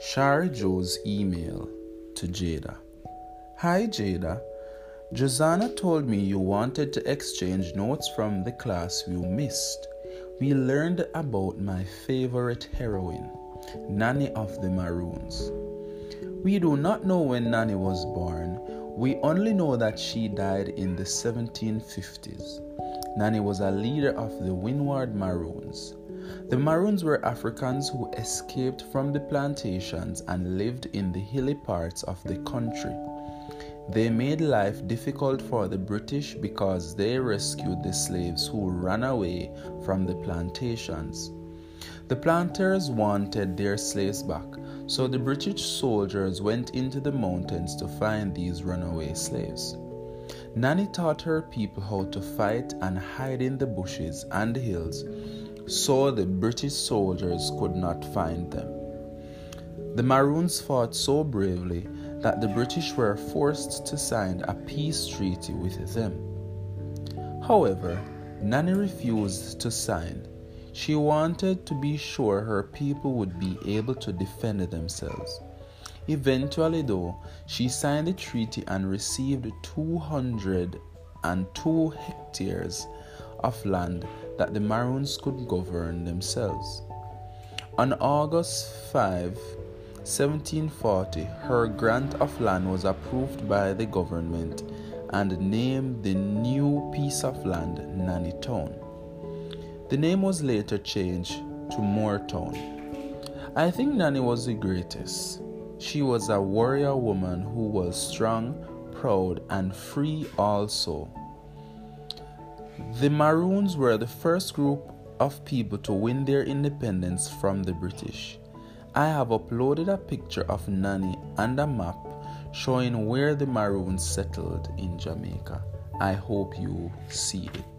Sharijo's email to Jada. Hi Jada. Josanna told me you wanted to exchange notes from the class you missed. We learned about my favorite heroine, Nanny of the Maroons. We do not know when Nanny was born. We only know that she died in the 1750s. Nanny was a leader of the Windward Maroons. The Maroons were Africans who escaped from the plantations and lived in the hilly parts of the country. They made life difficult for the British because they rescued the slaves who ran away from the plantations. The planters wanted their slaves back, so the British soldiers went into the mountains to find these runaway slaves. Nanny taught her people how to fight and hide in the bushes and hills so the British soldiers could not find them. The Maroons fought so bravely that the British were forced to sign a peace treaty with them. However, Nanny refused to sign. She wanted to be sure her people would be able to defend themselves. Eventually, though, she signed the treaty and received 202 hectares of land that the Maroons could govern themselves. On August 5, 1740, her grant of land was approved by the government and named the new piece of land Nannytown. The name was later changed to Moore Town. I think Nanny was the greatest. She was a warrior woman who was strong, proud, and free also. The Maroons were the first group of people to win their independence from the British. I have uploaded a picture of Nanny and a map showing where the Maroons settled in Jamaica. I hope you see it.